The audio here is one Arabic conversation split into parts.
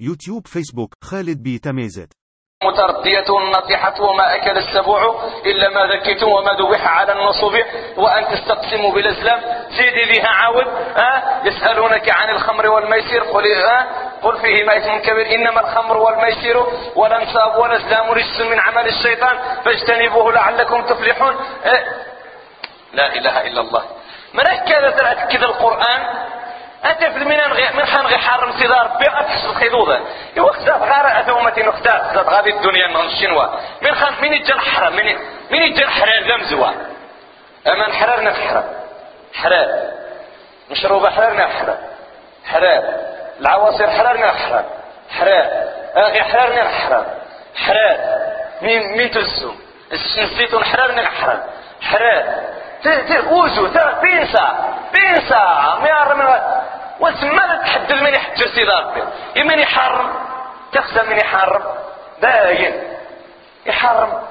يوتيوب فيسبوك خالد بي تميزت متردية نطيحة وما أكل السبوع إلا ما ذكيتم وما ذبح على النصب وأن تستقسموا بالأزلام زيدي بها عاود أه؟ يسألونك عن الخمر والميسر قل أه؟ قل فيهما إثم كبير إنما الخمر والميسر والأنصاب والأزلام رجس من عمل الشيطان فاجتنبوه لعلكم تفلحون أه؟ لا إله إلا الله من هكذا تأكد القرآن انت في الميناء من خان غي حرم سيدي ربي غتحس الخيضوضة ايوا خزات غير اثومة خزات خزات غادي الدنيا من الشنوا من خان من يجي الحرام من من يجي الحرام ذا مزوا أما حرارنا الحرام حرام مشروبة حرارنا حرام حرام العواصر حرارنا حرام حرام أغي حرارنا حرام حرام مين مين تزو الزيتون حرارنا حرام حرام اوزو بينسا بينسا ما وتما تحدد من يحجر سيدي ربي. من يحرم تخزى من يحرم باين يحرم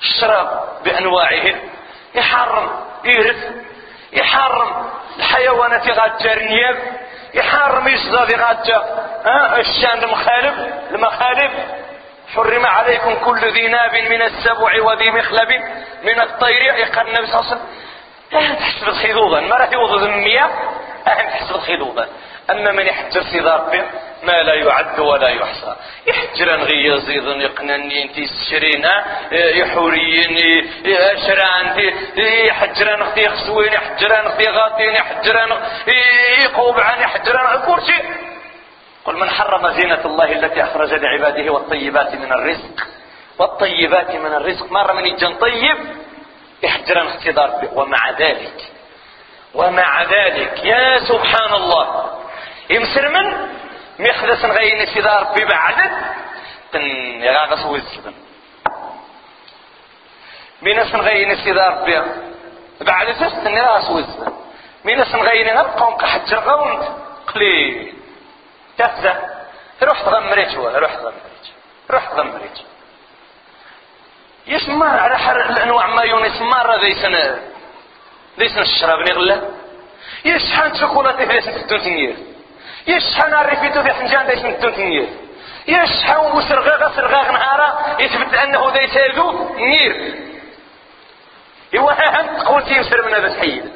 الشراب بأنواعه. يحرم يرث. يحرم الحيوانات غاتجا النياب يحرم يصدى غاتجا الشان المخالب المخالب. حرم عليكم كل ذي ناب من السبع وذي مخلب من الطير. يقال النبي صلى الله عليه وسلم آه تحسب الخيضوضا ما راح يوضض المياه آه تحسب الخيضوضا أما من يحجر في ربي ما لا يعد ولا يحصى. يحجر غي يزيد يقنني انت الشرينا يحوريين شران يحجران أختي خسوين يحجران أختي غاطين يحجران يقوبعان يحجران كل شيء. قل من حرم زينة الله التي أخرج لعباده والطيبات من الرزق؟ والطيبات من الرزق. مرة من يجن طيب؟ احترام اختضار به. ومع ذلك ومع ذلك يا سبحان الله يمسر من؟ ميخلص غير استدار ببعد تن يغاغس وزبن من غير استدار به بعد؟ تن يغاغس وزبن من غير نبقى كحجر غوند قليل. تفزع روح تغمريت ولا روح تغمريت. روح تغمريت. يسمار على حر الانواع ما يون يسمار ليس ليس الشراب نغلا يشحن شوكولاتي في اسم الدنيا يشحن الريفيتو في حنجان ليس من الدنيا يشحن وسرغاغ سرغاغ نهارا يثبت أنه ذي سيدو نير. إيوا هم تقول يمسر من هذا الحيد.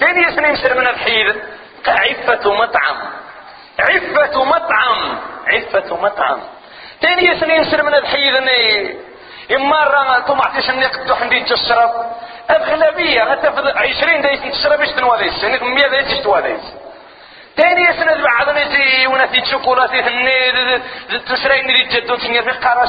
ثاني يسنى يمسر من هذا الحيد. عفة مطعم. عفة مطعم. عفة مطعم. ثاني يسنى يمسر من هذا الحيد إما راه أنتم عرفتيش أني قدو حندي تشرب. اغلبيه غتاخذ 20 دايس تشرب؟ إيش تنواديس يعني 100 دايس تشتواديس تاني سنة بعض نسي ونسي شوكولاتي هني تسرين دي جدو تنير في القرش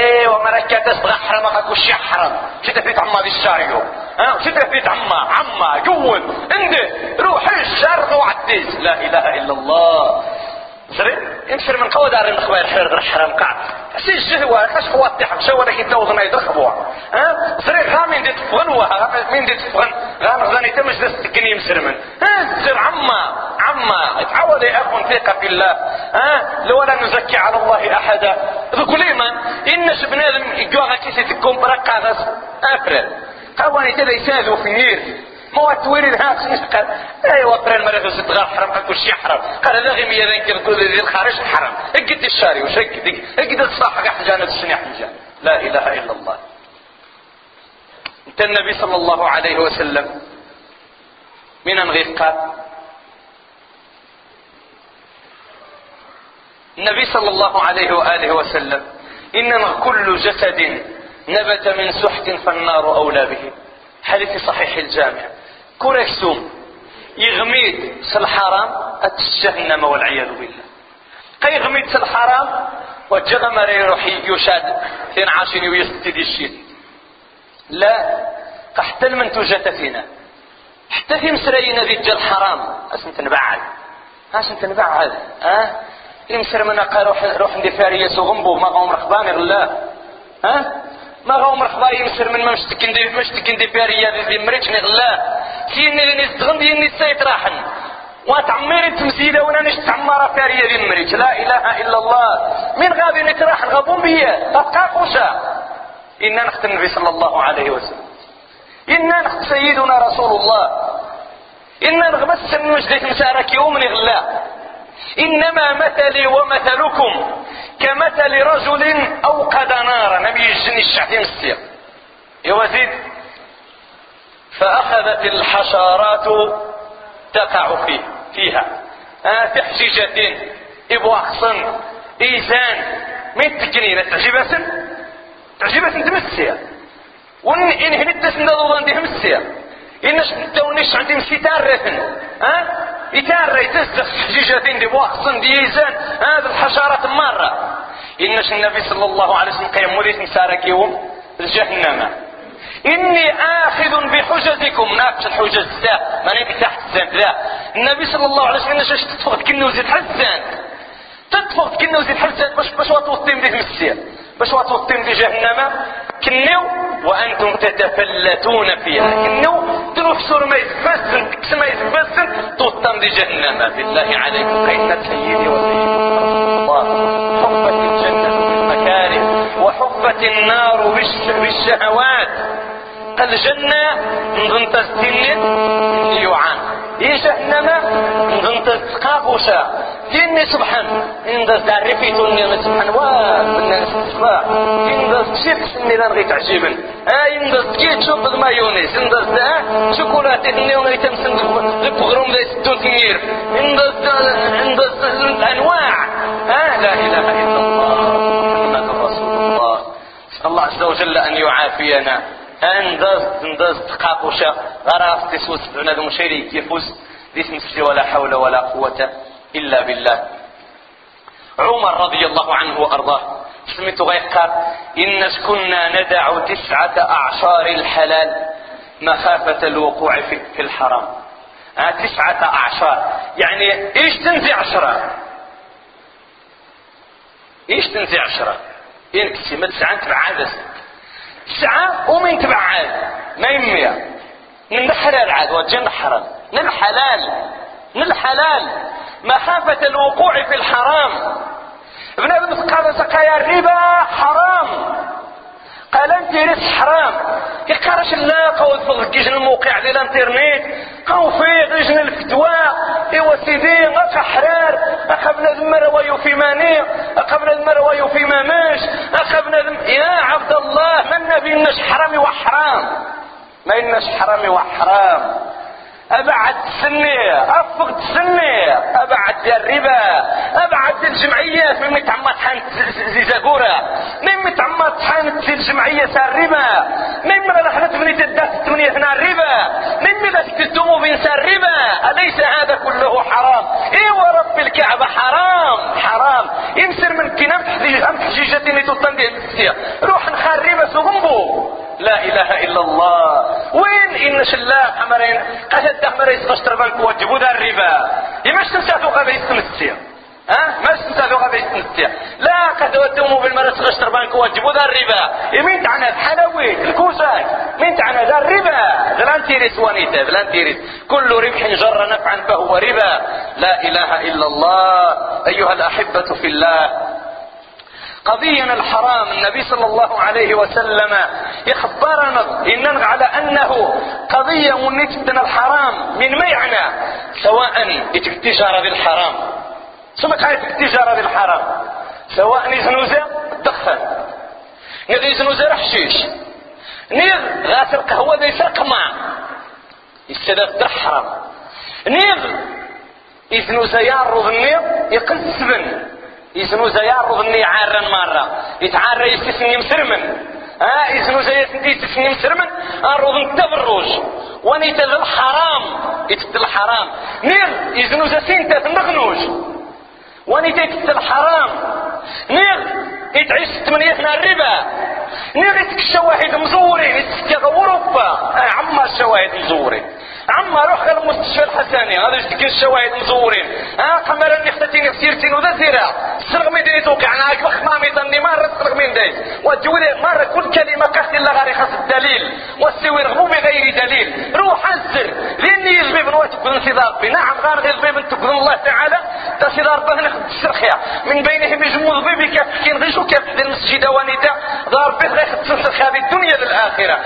ايوا مركا تسبغ حرام اكو شي حرام شتا في عما دي الشاريو ها؟ شتا في عما؟ عما جول انده روح الشرق وعديس. لا إله إلا الله. سري؟ يمشي من قوة دار المخبار حرق حرام قاع. سي الجهوة خاش خواتي حبشة ولكن توضنا يدخبوا ها؟ سري غامين دي تفغن وها مين دي تفغن. غام غاني تمش دي تكني مسرمن ها؟ سر عما عما. اتعود يا اخو ثقة في الله. ها؟ لو لا نزكي على الله أحدا. ذكو من إن بنادم يجوغا كيسي تكون برقا غس افرد قواني تدي يساذوا في نير. هو تويري هاك قال ايوا قران مريض ستغار حرام كل شيء حرام. قال هذا غير ميا ذنك تقول ذي الخارج حرام. اقد الشاري وش اقد اقد الصاحة حجانة السنة حجانة لا إله إلا الله. أنت النبي صلى الله عليه وسلم من غير قال النبي صلى الله عليه وآله وسلم إنما كل جسد نبت من سحت فالنار أولى به. حديث صحيح الجامع. كوريكسوم يغميد الحرام الجهنم والعياذ بالله. قي يغميد الحرام وجغم يروح يشاد ثين عاشين ويستدي الشيء. لا حتى المنتوجات فينا. حتى في مسرينا ذي الجل حرام. اسم نبعد اسم تنبعد آه يمسر منا قال روح روح ندي فاريه سوغمبو ما غوم رخبان غلا ها؟ ما غوم رخبا يمسر من ما مشتكن دي مشتكن دي فاريه ذي مريتش غلا. كيني اللي نستغن ديني السيت راحن. وتعمير تمثيلة وأنا نش تعمارة فارية ذي مريتش لا إله إلا الله. من غادي نتراح غضون بيا تبقى قوشا إنا نخت النبي صلى الله عليه وسلم. إنا نخت سيدنا رسول الله. إنا نغمس مجدة مسارك يوم غلا. إنما مثلي ومثلكم لرجل أوقد نارا. نبي يجني الشعتين السير. يا وزيد فأخذت الحشرات تقع فيه فيها. آه تحجيجة إبواقصن إيزان. من تكنينة تعجبسن تعجبسن تمسيا وإن إن هنت سنة ضوضان دي همسيا إنش تونيش عندي مسي تارثن ها يتارى يتزدخ حجيجة دي بواقصن دي إيزان هذه الحشرات مرة. إنش النبي صلى الله عليه وسلم قيم وليس مسارك يوم الجهنم. إني آخذ بحجزكم ناقش الحجز ذا ماني تحت الزند ذا النبي صلى الله عليه وسلم شاش تطفق كنه زيد حزان تطفق كنه زيد حزان باش باش به مسير باش وطوطين به جهنم. كنو وأنتم تتفلتون فيها. كنو تنفسوا ما يتفسن كس ما يتفسن توطن به جهنم بالله عليكم كيف سيدي وسيدي الله حفت الجنة بالمكاره وحفت النار بالشهوات الجنة نظن تستنت يعان إيه جهنم؟ نظن تسقابوشا ديني سبحان. إن داز تعرفي توني سبحان. واه من الصباح إن داز تشيك سني لأن غي تعجبن آه إن داز تكي تشوف المايونيز إن داز دا شوكولاتي تني تمسن ذا يسدو تنير إن داز إن داز الأنواع. آه لا إله إلا الله. محمد رسول الله. الله عز وجل أن يعافينا. انداز انداز تقاقوشا غراس تسوس بنادم شيري يفوز. دي تمسي ولا حول ولا قوة إلا بالله. عمر رضي الله عنه وأرضاه. سميت غيقار إن كنا ندع تسعة أعشار الحلال مخافة الوقوع في, الحرام. آه تسعة أعشار. يعني إيش تنزي عشرة؟ إيش تنزي عشرة؟ إنك ما تسعة تبع عادة. تسعة ومن تبع عاد ما يمية. الحلال عاد من الحلال. من الحلال. مخافة الوقوع في الحرام. ابن قال سقايا الربا حرام. قال أنت ريس حرام. يقارش اللاقة وتفضل الموقع على الانترنت قاو فيه غيجن الفتوى. إيوا سيدي غاك حرار. اخا بنادم مروايو في ماني اخا بنادم مروايو في ماماش. اخا بنادم يا عبد الله ما النبي حرامي وحرام؟ ما حرامي وحرام. أبعد تسني افق تسني أبعد الربا أبعد الجمعيات من متعمد حان زيزاكورا من متعمد حان الجمعية الربا من من رحلة بني تدات الثمانية هنا الربا من من تكتموا بين الربا أليس هذا كله حرام؟ إيه ورب الكعبة حرام حرام. يمسر من كنام حجيجتين تطندي المسيح روح نخرب سغنبو لا إله إلا الله. وين إن شلاء حمرين قتل دحمر يسقشتر بانك وجبوا ذا الربا. يمش تنساتو غابة يستمسير ها؟ ما تنساتو غابة يستمسير لا قد ودوموا بالمرس غشتر بانك وجبوا ذا الربا. يمين تعنا الحلوي الكوسات مين تعنا ذا الربا؟ غلان تيريس وانيتا غلان تيريس. كل ربح جر نفعا فهو ربا. لا إله إلا الله. أيها الأحبة في الله. قضيا الحرام. النبي صلى الله عليه وسلم يخبرنا إننا على أنه قضية ونجدنا الحرام من ما يعنى سواء التجارة بالحرام. ثم تعرف التجارة بالحرام؟ سواء يزنوزة الدخن نغ يزنوزة حشيش. نغ غاسل قهوة ذي سقمع يستدف حرام. نغ يزنوزة يعرض النغ يقسبن يسنو زيار ظني عارا مرة يتعارى يستثني مسرمن. ها يسنو زي يستثني مسرمن الروض تبرج ونيت الحرام يتت الحرام نير يزنو زي سنتة النغنوج ونيت يتت الحرام نير يتعيش ثمانية الربا نير يتك الشواهد مزورين يتك اوروبا عما الشواهد مزورين عما روح المستشفى الحسني. هذا يشتكي الشواهد مزورين ها قمر اللي خدتيني في سيرتين وذا سيرة سرغمي ديني توقع. أنا اكبخ مامي ظني مرة سرغمين دي وتجولي مرة كل كلمة قصد الله غير خاص الدليل. والسوي رغبو بغير دليل. روح انزل لأني يزبي بن وقت كل انتظار بي نعم غير يزبي بن تقول الله تعالى. تصدار به نخد السرخية من بينهم يجمود بي كيف تحكين غيشو تحدي المسجد وندا غير خد السرخية الدنيا للآخرة.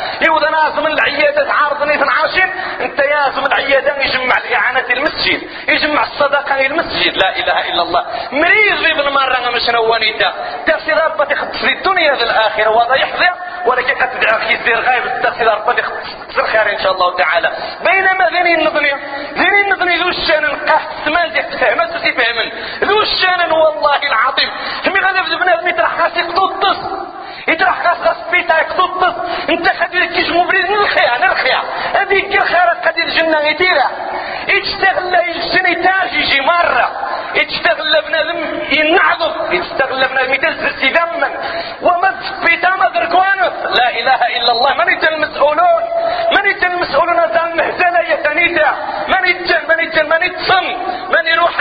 ناس من العيادة عارضني في العاشر. التيازم العيادان يجمع الإعانة المسجد. يجمع الصدقة المسجد. لا إله إلا الله. مريض ذي بالمرة مش نوانيتا تفسير ربة في الدنيا ذي الآخرة وهذا يحظى ولكن قد تدعى يزير غايب. التفسير ربة يختصر خير إن شاء الله تعالى. بينما ذني النظني ذني النظني ذو الشأن نقاح السمال دي تفهمت وتفهمن ذو الشأن والله العظيم. همي غادي بنادم يطرح خاص يقطوطس يطرح خاص خاص بيتا يقطوطس إنت خدي كيش مبرد نلخيا نلخيا هذيك الخيرات قد الجنة يديرها يشتغل يجني تاج يجي مرة. يشتغل بنادم ينعضف يشتغل بنادم يتزرس يدمن وما بيتا ما لا إله إلا الله. من انت المسؤولون؟ من انت المسؤولون هذا المهزلة يا تنيتا من انت من انت من يتصن من يروح؟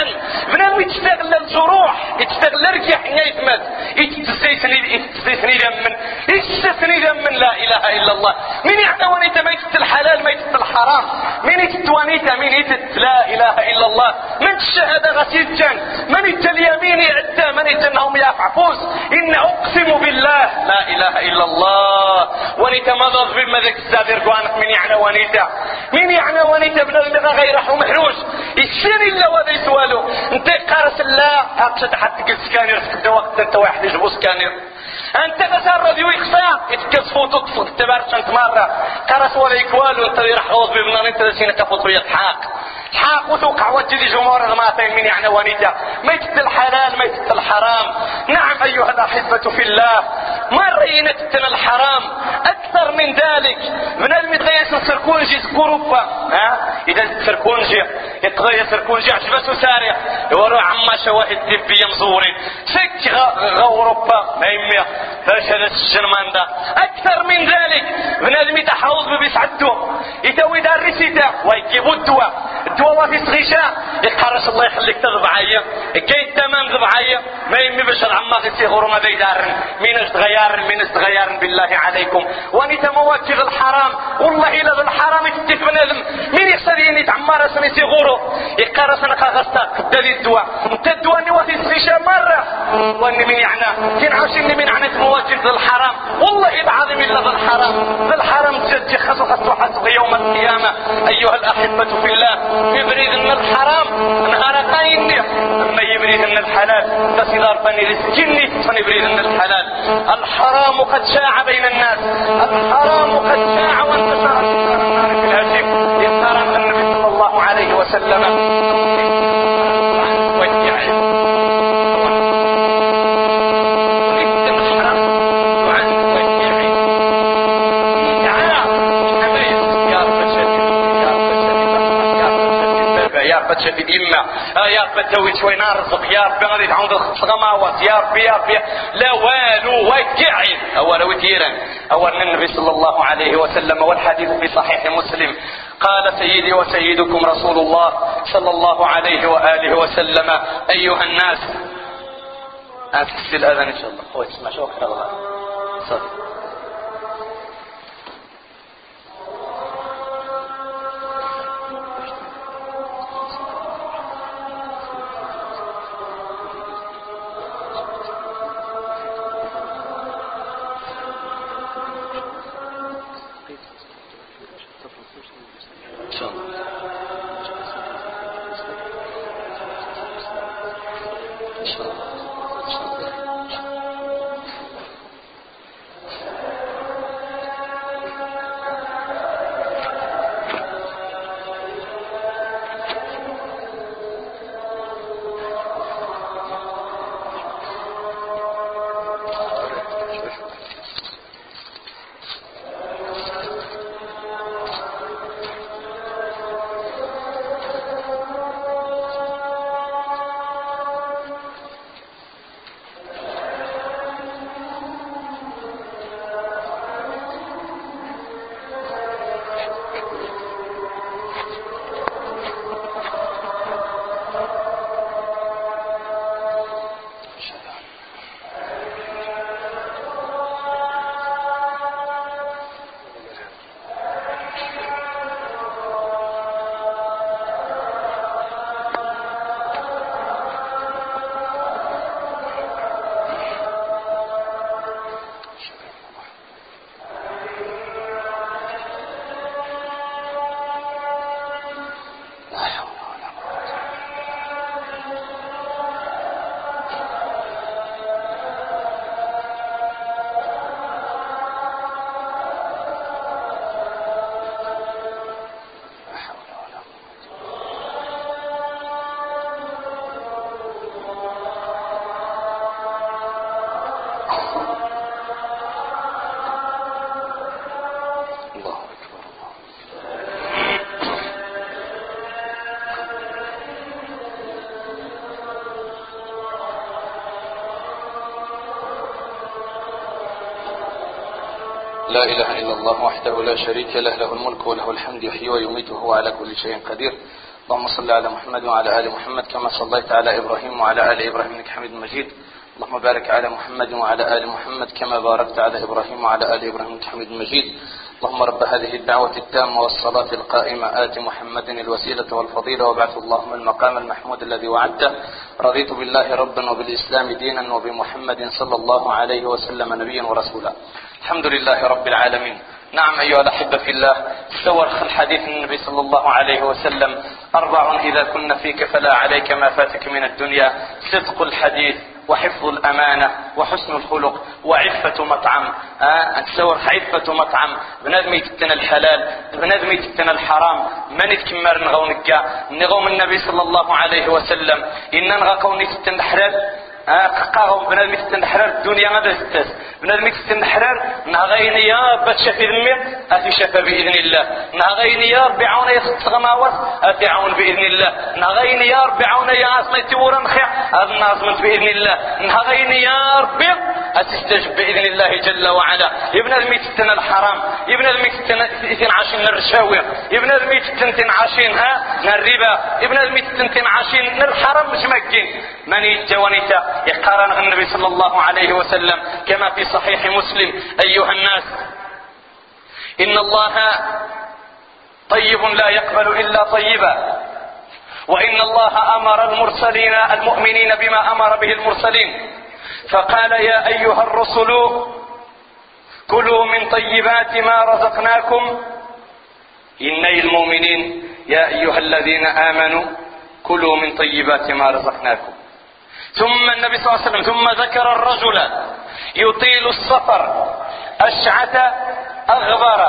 بنادم يتشتغل الجروح. يتشتغل الرجح يتمد. يتسيسني يتسيسني من يتسيسني من لا إله إلا الله. من يعتواني ما يتت الحلال ما يتت الحرام. من يتتوانيتا من يتت لا إله إلا الله. من الشهاده غسيل جن. من يت اليمين يعدى من يت انهم يفعفوز إن أقسم بالله لا إله إلا الله. ونيتا مضض بما ذاك الزادر قوانك من يعني ونيتا من يعني ونيتا بن غير محروس. السن الا وذي سوالو انت قارس لا. أقصد حتى قلت سكانير وقت أنت واحد يجبو سكانير أنت تسرد يخفى يتكسفوا تطفق تبارك انت مرة. قرس ولا يكوالو انت راح غوض ببنان انت لسينا كفوت ويضحاك حاق وتوقع وجدي جمهور غماتين من يعني ونيتا ميتة الحلال ميتة الحرام. نعم أيها الأحبة في الله. مرينا تتنا الحرام؟ أكثر من ذلك. من المتغيس السركونجي سكوروبا. ها؟ إذا السركونجي يتغير سركونجي عجبته سارع يورو عما شواهد دبية مزورين سك غوروبا ما يميا هذا الجرمان ده أكثر من ذلك. من المي تحوض ببيسعدو يتوي دار رسيتا ويجيبوا الدواء. الدواء في صغيشة يقرص الله يخليك تضبعية كي تمام ضبعية ما يمي عما غير ما بيدارن. مين اشتغيار مين اشتغيار بالله عليكم. واني تموجه الحرام والله إلا بالحرام يتتف بنادم مين يقصد يني تعمار اسمي سيغورو. يقرص أنا خاغستا قدالي الدواء. أنت الدواء اني وفي صغيشة مرة. واني من يعنى. كين عاوشني من عنك مواجه الحرام. والله العظيم إلا بالحرام بالحرام تجي خصو خصو حسب يوم القيامة. أيها الأحبة في الله يبريد من الحرام نهار قاين أما يبريد من الحلال فصدار بني رزقني فنبريد من الحلال. الحرام قد شاع بين الناس. الحرام قد شاع وانتشر في صلى الله عليه وسلم رب إما آه يا رب تزوج شوي نرزق يا رب غادي الغماوات يا رب يا رب لا والو وكعين أول وتيرا أول النبي صلى الله عليه وسلم والحديث في صحيح مسلم قال سيدي وسيدكم رسول الله صلى الله عليه وآله وسلم أيها الناس. أتكسي الأذان إن شاء الله. هو تسمع شو أكثر صدق الله وحده لا شريك له له الملك وله الحمد يحيي ويميت وهو على كل شيء قدير. اللهم صل على محمد وعلى آل محمد كما صليت على إبراهيم وعلى آل إبراهيم إنك حميد مجيد. اللهم بارك على محمد وعلى آل محمد كما باركت على إبراهيم وعلى آل إبراهيم إنك حميد مجيد. اللهم رب هذه الدعوة التامة والصلاة القائمة آت محمد الوسيلة والفضيلة وابعث اللهم المقام المحمود الذي وعدته. رضيت بالله ربا وبالإسلام دينا وبمحمد صلى الله عليه وسلم نبيا ورسولا. الحمد لله رب العالمين. نعم أيها الأحبة في الله استور الحديث النبي صلى الله عليه وسلم أربع إذا كن فيك فلا عليك ما فاتك من الدنيا صدق الحديث وحفظ الأمانة وحسن الخلق وعفة مطعم. آه تصور عفة مطعم. بنادم يتتن الحلال بنادم يتتن الحرام. من يتكمر نغو نكا نغو من النبي صلى الله عليه وسلم. إن نغا كون يتتن الحلال قاغم بنادم يتنحرر الدنيا غادا ستاس بنادم يتنحرر نغاين يا بات شافي ذمي أتي شافا بإذن الله. نغاين يا ربي عاونا يا غماوس أتي عاون بإذن الله. نغاين يا ربي عاونا يا اسمي تورا نخيع هذا الناظمنت بإذن الله. نغاين يا ربي اتستجب بإذن الله جل وعلا. ابن آدم يتتن الحرام ابن آدم يتتن عاشين الرشاوي ابن آدم يتتن عاشين ها الربا ابن آدم يتتن عاشين الحرام مش مكين. من يتجوانيتا يقارن النبي صلى الله عليه وسلم كما في صحيح مسلم. أيها الناس إن الله طيب لا يقبل إلا طيبا. وإن الله أمر المرسلين المؤمنين بما أمر به المرسلين. فقال يا أيها الرسل كلوا من طيبات ما رزقناكم. إني المؤمنين يا أيها الذين آمنوا كلوا من طيبات ما رزقناكم. ثم النبي صلى الله عليه وسلم ثم ذكر الرجل يطيل السفر. أشعث أغبر.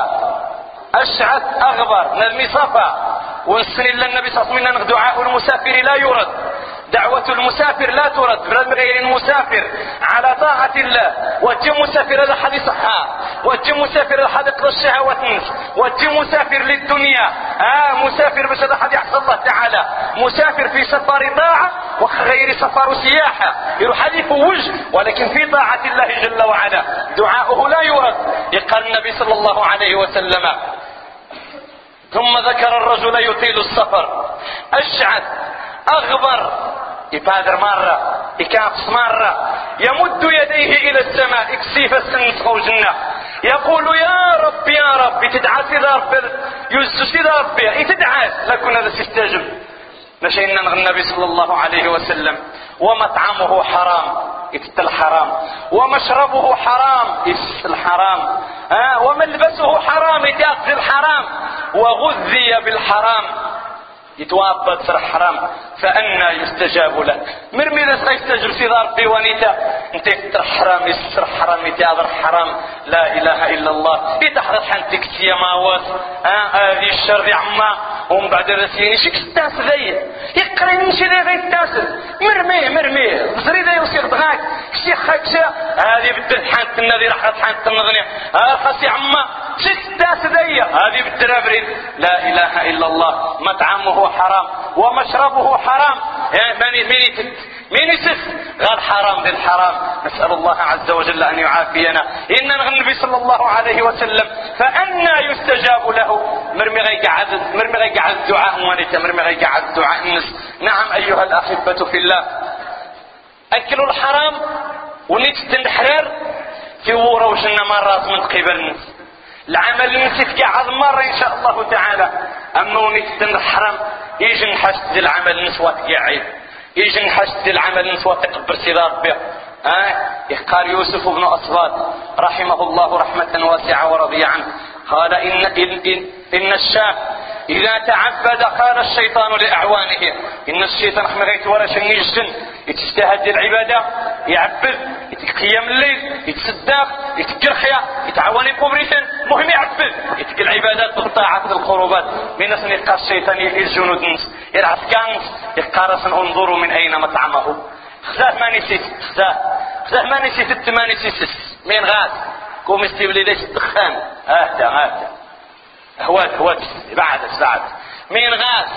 أشعث أغبر. نرمي صفا. ونسن إلا النبي صلى الله عليه وسلم دعاء المسافر لا يرد دعوة المسافر لا ترد بل غير المسافر. على طاعة الله وجه مسافر حديث صحة وجه مسافر هذا قضى الشهوات وجه مسافر للدنيا. آه مسافر باش هذا حد يحصل الله تعالى. مسافر في سفر طاعة وغير سفر سياحة. يروح وجه ولكن في طاعة الله جل وعلا. دعاؤه لا يرد. يقال النبي صلى الله عليه وسلم. ثم ذكر الرجل يطيل السفر. أشعث. أغبر. يبادر مرة يكافس مرة. يمد يديه إلى السماء يكسيف السنس الجنة يقول يا رب يا رب تدعى سيدي رب يزو سيدي ربي تدعى لكن هذا سيستجب مشينا النبي صلى الله عليه وسلم. ومطعمه حرام يتت الحرام ومشربه حرام يتت الحرام آه وملبسه حرام يتاخذ الحرام. وغذي بالحرام. يتوابط سر حرام فأنا يستجاب له مرمي إذا يستجب في ربي ونيتا أنت يفتر حرام يستر حرام يتعذر حرام. لا إله إلا الله. يتحرق حنتك ما واس هذه الشر يا عما. ومن بعد رسيني شك ستاس ذي. يقري نمشي ذي غير ستاس مرميه مرميه زري ذي يصير بغاك شي خاكشة هذه بدل حانت النذي راح حانت النغنية هذا خاص يا عما. ستاس ذي هذه بالدرابرين لا إله إلا الله. مطعمه حرام. ومشربه حرام. يعني من من يسس قال حرام بالحرام نسأل الله عز وجل أن يعافينا. إن النبي صلى الله عليه وسلم فأنا يستجاب له. مرمي غي قعد مرمي غي قعد الدعاء ونيت مرمي غي قعد الدعاء النس نعم أيها الأحبة في الله. أكلوا الحرام. ونيت تنحرر في ورا وشنا مرات من قبل. الناس العمل نسيت قاعد مرة إن شاء الله تعالى. أما ونيت الحرام يجي نحس العمل نسوات قاعد يجي نحس العمل نسوات تقبر سيدي ربي. آه قال يوسف بن أصباد رحمه الله رحمة واسعة ورضي عنه. قال إن, إن, إن, إن الشاب إذا تعبد قال الشيطان لأعوانه. إن الشيطان حمغيت ولا شنيجن يتجتهد العبادة يعبد يتقيم الليل يتصدق يتقرخيا يتعاون قبريتن مهم يعبد. يتقى العبادات بالطاعات القربات. من يلقى الشيطان الجنود. نس يلعب كانس يقارس انظروا من أين مطعمه. خزاه ما نسيت. خزاه خزاه ما نسيت. التما نسيت. مين غاز قوم استبلي ليش الدخان؟ اهدى اهدى هوات هوات بعد بعد. مين غاز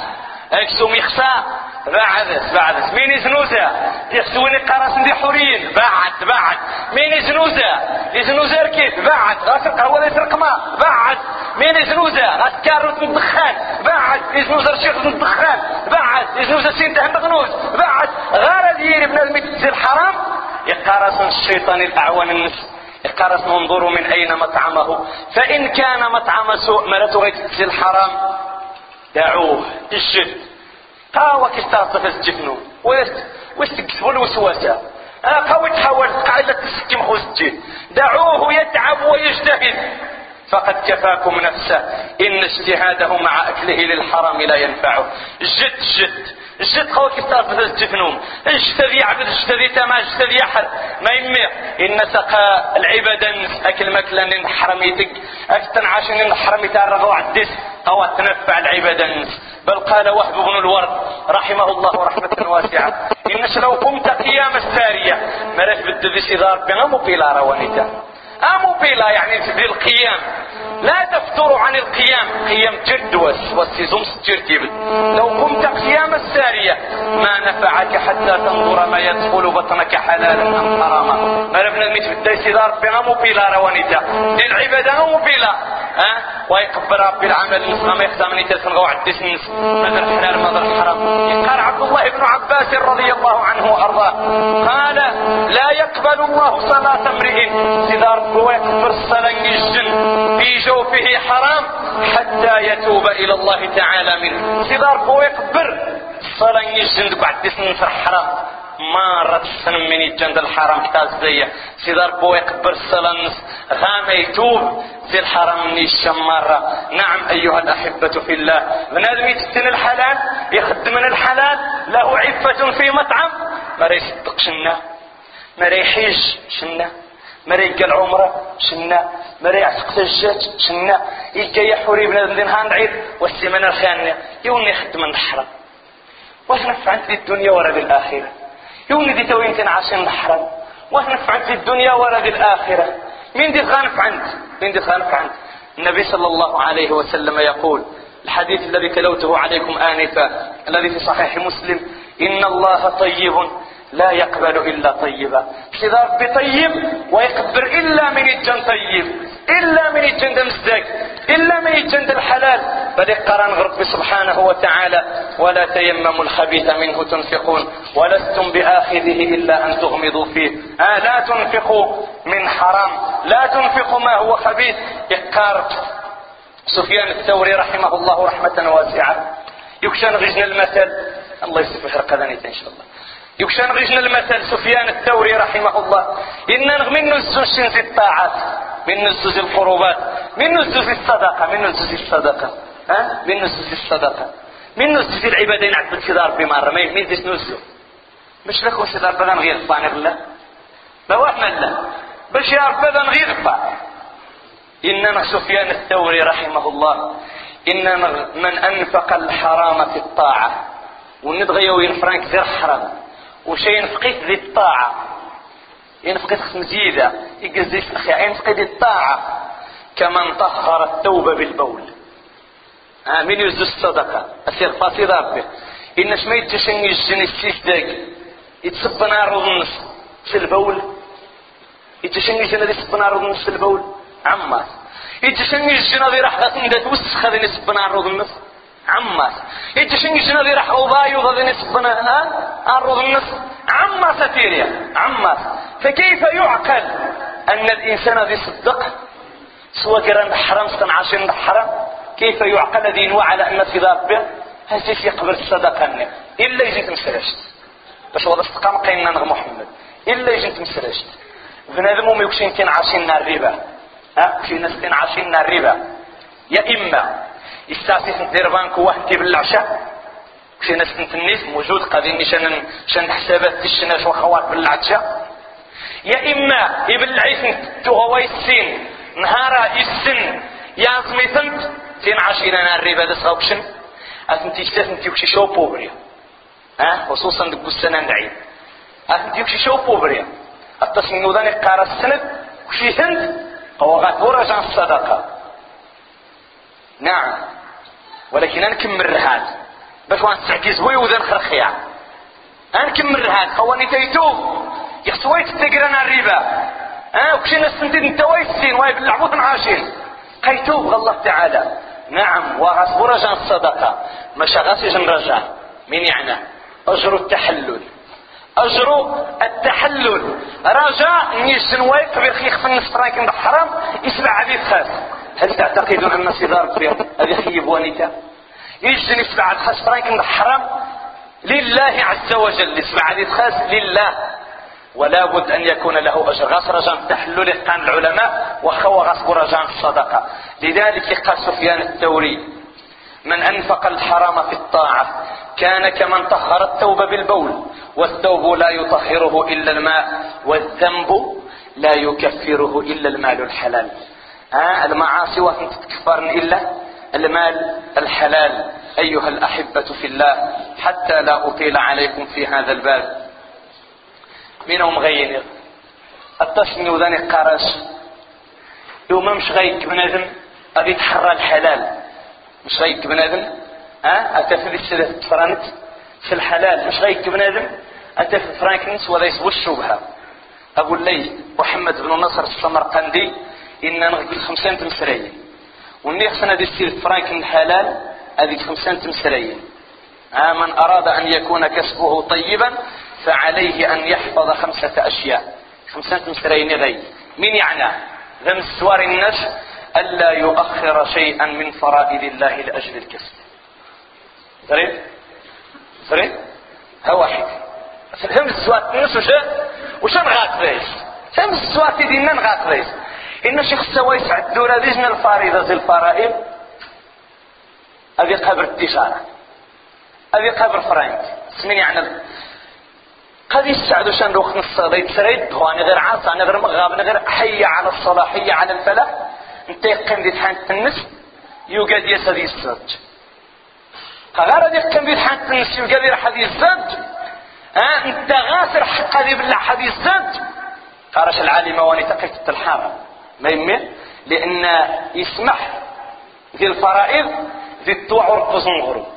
اكسوم يخسى بعد بعد. مين يزنوزة يخسوني قراص دي حورين بعد بعد. مين يزنوزة يزنوزة ركي الزيت بعد غاسرق هو يسرق ماء بعد. مين يزنوزة غاسكار الدخان بعد. يزنوزة الشيخ الدخان بعد. يزنوزة سين مغنوز بعد. غار دير بنادم يتزي الحرام يقارس الشيطان الأعوان النفس يقارس منظور من أين مطعمه. فإن كان مطعم سوء مرته غيتزي الحرام. دعوه الجد قاوة كيستغطف الجفنو واش تكسبوا الوسوسة قوي تحاول قاعدة تسكم خوزتين دعوه يتعب ويجتهد. فقد كفاكم نفسه. إن اجتهاده مع أكله للحرام لا ينفعه. جد جد. جد قوي كيف تعرف الجفنوم. اجتذي عبد اجتذي تما اجتذي يحر ما يمي إن سقى العبادة أكل مكلا نحرميتك أكتن عاشن نحرميتها الرغو عدس أو تنفع العبادة بل قال وهب بن الورد رحمه الله رحمة واسعة. إنش لو قمت قيام السارية مرات بدو بسيدار بنا بلا روانيتا امو بلا يعني في القيام لا تفتر عن القيام. قيام جد والسيزوم ستيرتيب لو قمت قيام السارية ما نفعك حتى تنظر ما يدخل بطنك حلالا أم حراما. ما لبنا سيدار ربنا مو بلا روانيتا. للعبادة مو بلا. ها؟ ويقبل ربي العمل نسخة ما يخدم نيتا سنغو عدس نس ماذا الحلال ماذا الحرام قال عبد الله بن عباس رضي الله عنه وأرضاه. قال لا يقبل الله صلاة امرئ سيدار هو يكفر الصلاة الجن في جوفه حرام حتى يتوب إلى الله تعالى منه. سيدار يكبر الصلاة الجن دك عدس نصر حرام. مرة السنة من يجند الحرام كتاز زي سيدار بو يكبر الصلاة غام يتوب زي الحرام من الشمارة نعم أيها الأحبة في الله بنادم يتسن الحلال يخدم الحلال له عفة في مطعم. ما يصدق شنا ما يحيج شنا. مرا يلقى العمرة شنا. مرا يعتق الجاج شنا. يلقى يحوري بنادم ذي نهار نعيد والسيمانة الخانة يوني خدم الحرام واش نفعت في الدنيا ورا بالآخرة. يوني دي توين تنعاشين الحرام واش نفعت في الدنيا ورا بالآخرة. مين دي تغانف عند مين دي تغانف عند النبي صلى الله عليه وسلم يقول الحديث الذي تلوته عليكم آنفا الذي في صحيح مسلم إن الله طيب لا يقبل إلا طيبا إذا ربي طيب إلا من الجن طيب إلا من الجن مزدك إلا من الجن الحلال. بل قران ربي سبحانه وتعالى ولا تيمموا الخبيث منه تنفقون ولستم بآخذه إلا أن تغمضوا فيه. آه لا تنفقوا من حرام لا تنفقوا ما هو خبيث. إقار سفيان الثوري رحمه الله رحمة واسعة. يكشن غجن المثل. الله يسفح رقدانية إن شاء الله. يكشان غيجنا المثل سفيان الثوري رحمه الله. إن من نزوز في الطاعات من نزوز القربات من نزوز الصدقة من نزوز الصدقة. ها؟ من نزوز الصدقة. من نزوز العبادين عبد سيدار بمرة ما مين ديش نزو مش لكم سيدار بدن غير طانر الله ما واحد لا باش يعرف بدن غير إنما سفيان الثوري رحمه الله. إن من أنفق الحرام في الطاعة. ونبغي وين فرانك حرام. وشي ينفقيت ذي الطاعة؟ ينفقيت مزيدة يقزيش أخي ينفقي ذي الطاعة. كمن طهر التوبة بالبول. آه من يزد الصدقة؟ أسير فاسد ربي. إن شما يتشن يجن السيس داك يتصب نار النص البول. يتشن يجن ذي صب نار في البول. عماس يتشن يجن ذي راح غاتن ذات وسخ ذي نصب نار النص. عماس. يتشن يجن ذي راح وضايو ذي نصب ها؟ الرض النص عماس تيريا عماس. فكيف يعقل أن الإنسان ذي صدق سوى كران حرام سن عشان حرام كيف يعقل دينه على أن في ربه هل يقبل الصدقة إلا يجي تمسرشت باش هو استقام قيمنا نغ محمد إلا يجي تمسرشت بنادم ما يكشين كين عاشين الربا ها؟ في ناس كين عاشين الربا يا إما يستعصي ندير بانك واحد بالعشاء في ناس الناس موجود قاعدين شان شان حسابات تشناش وخوات بالعشاء يا إما يبلعيس هو السين نهار يسن يا سميتنت تين عشينا الربا دس غوكشن أنتي انتي وكشي شو بوبريا ها؟ خصوصا دك السنة نعيد أنتي وكشي شو بوبريا التصميم ذاني قارا السند وكشي هند. هو غاتورا جان الصدقة. نعم. ولكن نكمل هذا باش وان تعكيز بوي وذن خرخيا نكمل هذا هو نتيتو يخصوي تتقرنا الربا. ها وكشي ناس سنتين أنت ويسين. وايب اللعبوت عاشين قيتوب الله تعالى. نعم. وغاس رجاء الصدقة. ما شغاس يجن رجاء. من يعني أجر التحلل. أجر التحلل. رجاء نيجن وايب بيرخيخ في النصف راكن حرام يسمع عبيد خاص. هل تعتقدون أن صدار كبير هذه خيب ونيتا يجن يسمع الخاص راكن حرام؟ لله عز وجل. يسمع عبيد خاص لله. ولا بد أن يكون له أجر. غاس رجاء تحلل قان العلماء وخو غاس رجاء الصدقة. لذلك قال سفيان الثوري من أنفق الحرام في الطاعة كان كمن طهر الثوب بالبول والثوب لا يطهره إلا الماء والذنب لا يكفره إلا المال الحلال. المعاصي وهم تكفرن إلا المال الحلال. أيها الأحبة في الله حتى لا أطيل عليكم في هذا الباب. منهم غير. التصني وذاني قارش يوم مش غيك بنادم غادي يتحرى الحلال. مش غيك بنادم ها؟ أتى في السيدة تفرانت في الحلال مش غيك بنادم أتى في فرانكنس ولا يسوى الشبهة أقول لي محمد بن نصر السمرقندي إن نغقل خمسين تمسرية وني خصنا دي سير فرانكن الحلال هذيك خمسين تمسرية آه من أراد أن يكون كسبه طيبا فعليه أن يحفظ خمسة أشياء. خمسة مسرين غي. من يعني ذم السوار الناس ألا يؤخر شيئا من فرائض الله لأجل الكسب. سريع؟ سريع؟ ها واحد. فهم السوات الناس وش وش نغاك بيس فهم السوات دينا نغاك بيس إن شيخ السوايس عدورة ديجنا الفارضة زي الفرائض هذه قبر التجارة هذه قبر فرانك سمين يعني قد يستعدوا شأن روخ نص ذي تسريد هواني غير عاصة أنا غير مغاب أنا غير حي على الصلاة حي على الفلاح أنت يقيم دي تحان النس يوجد يسدي الزج غير دي يقيم دي تحان النس يوجد يحدي الزج ها أنت غاسر حق دي بالله حدي الزج قارش العالمة واني تقيت الحارة. ما يمي لأن يسمح ذي الفرائض ذي الطوع ورقص غروب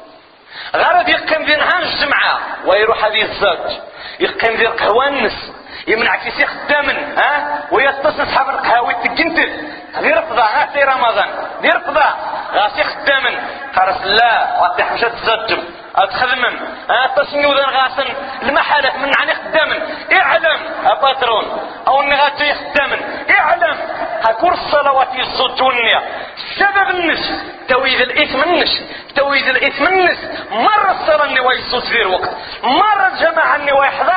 غرض يقيم ذي نهار الجمعة ويروح هذه الزج يقيم ذي القوانس يمنع كيسي خدامن ها؟ ويتصل صحاب القهاوي تقنتل. غير رفضة غاسي رمضان؟ غير رفضة. غاسي خدامن قارس لا غادي حمشة تزجم اتخدمم تصنيو ذا غاسن المحالة من عني خدامن. إعلم. اباترون أو اني غاتي خدامن. إعلم. هكور الصلوات يصدوني سبب النش تويد الإثم النش تويد الإثم النش مرة الصلاة اني ويصوت في الوقت. مرة الجماعة اني ويحظى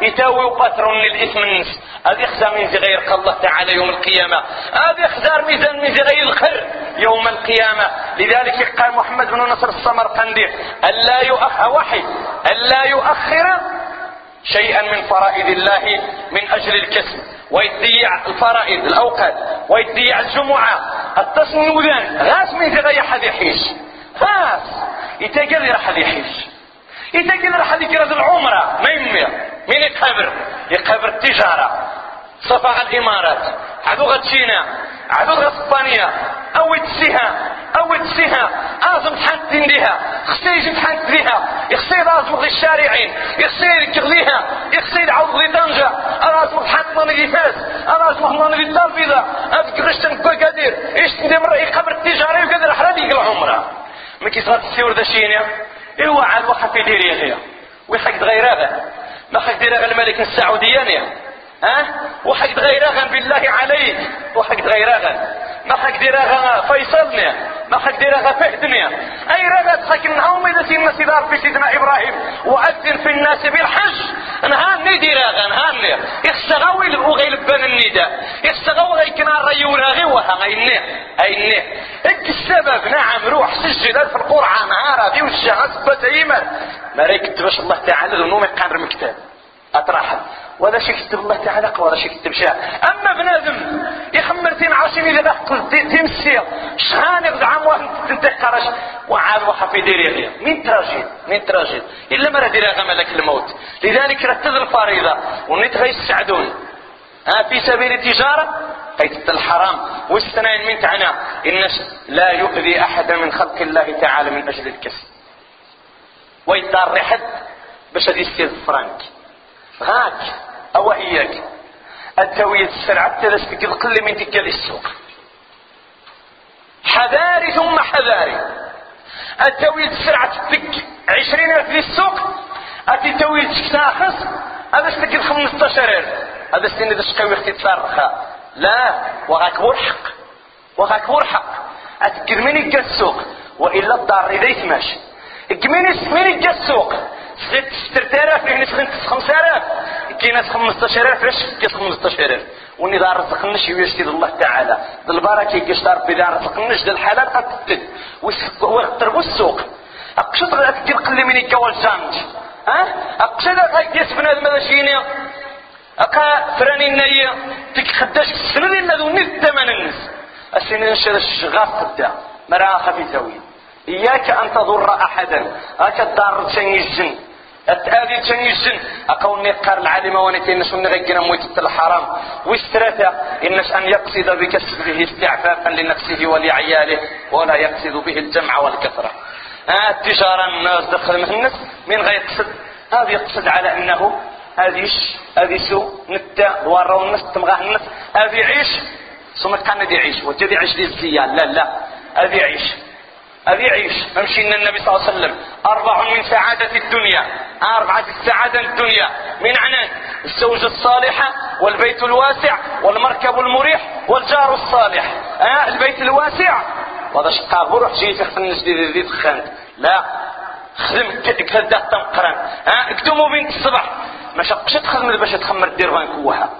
يتاوي وقتر للإثم النس. هذه خزار من غير الله تعالى يوم القيامة. هذه خزار ميزان من غير الخير يوم القيامة. لذلك قال محمد بن نصر السمرقندي ألا يؤخر وحي ألا يؤخر شيئا من فرائض الله من أجل الكسب ويضيع الفرائض الأوقات ويضيع الجمعة. التصنيودان غاس من غير حد يحيش غاس. يتقدر حد يحيش. يتقدر حد يكرز العمرة ما يمير مين يقبر يقبر التجارة. صفاء الإمارات. عدو غتشينا عدو غسبانيا أو تسيها أو تسيها آزم تحنت ليها خصي يجي تحنت ليها يخصي لازم غي الشارعين يخصي يكغليها يخصي عاود غي طنجة لازم تحنت لنا فاس لازم لنا في البيضاء هذيك غشتن قادر إيش ندير يقبر التجارة وكذا حرام يقلع عمره ما كيصغر تسيور ذا شينيا إيوا عاد وقف في ديري غير ويحق غير هذا ما حق دير الملك السعودية ها؟ وحق غيرها بالله عليك. وحق غيرها ما حق ديرها فيصلنا ما حق ديرها فهدنا أي رغد حق نعوم اذا سيدنا سيدار في سيدنا إبراهيم. وأذن في الناس بالحج. نهاني ديرها نهاني يخشغوي وغي لبان النداء. يخشغو غي كنا ريونا غي وها غيني ايني اك السبب نعم روح سجل في القرعه نهار في وجه اثبت إيمان. ما باش الله تعالى ذنومي قان مكتاب اطرحها ولا شي كتب الله تعالى ولا شي كتب شاء أما بنادم يخمر تين عاشين اذا بحق تمسي شحال يبدأ عام واحد تنتقرش وعاد واحد في ديري مين تراجيد؟ مين تراجيد. إلا ما دير ملك الموت. لذلك رتب الفريضة. ونيت يساعدون ها في سبيل التجارة؟ قيد الحرام. والسنين من تعنى. الناس لا يؤذي احدا من خلق الله تعالى من أجل الكسب. ويدار حد باش هذه يصير فرانك. غاك. أو هيك التوية السرعة تلسك القل من تلك السوق. حذاري ثم حذاري. التوية السرعة تفك عشرين ألف للسوق أتي توية ساخص هذا استكل خمسة ألف. هذا السن إذا شقاوي أختي تصرخها لا وغاك الحق وغاك الحق أتكر من يجا السوق. وإلا الدار إذا يتماش. كمين من يجا السوق؟ سخيت ستر آلاف يعني سخيت خمس آلاف ناس خمسة آلاف علاش كيس خمسة آلاف وني دار رزقنش ويشتي الله تعالى. ذا البركة يقشتار بدار رزقنش الحلال قد ويقتربوا السوق أقشط غير تقل قلي من يكوال جانج ها؟ أقشط غير يس بنادم هذا شيني أقا فراني النية تك خداش السنة لنا ذو نيت ثمن الناس. السنة نشر الشغاف قدا مرا خفي زاوية إياك أن تضر أحدا. هاك الدار تشني الجن. التآذي تشني الجن أقول نقار العالمة ونتين نسو نغيقنا مويت الحرام. واستراتا إنش أن يقصد بكسبه استعفافا لنفسه ولعياله ولا يقصد به الجمع والكثرة. آه التجارة الناس دخل من الناس من غير يقصد هذا يقصد على أنه هذه هذه سو نتا دوار الناس تمغاه الناس. هذه يعيش ثم كان يعيش وجد يعيش دي الزيان لا لا. هذه يعيش هذه يعيش ممشي ان النبي صلى الله عليه وسلم. أربع من سعادة الدنيا. أربعة السعادة الدنيا. من عنان الزوجة الصالحة والبيت الواسع والمركب المريح والجار الصالح. آه البيت الواسع. وهذا شقا بروح جيت في الجديد اللي دخلت لا خدم كذا تنقرن. ها؟ اكتموا بنت الصبح ما شقش تخدم باش تخمر الدير كوها.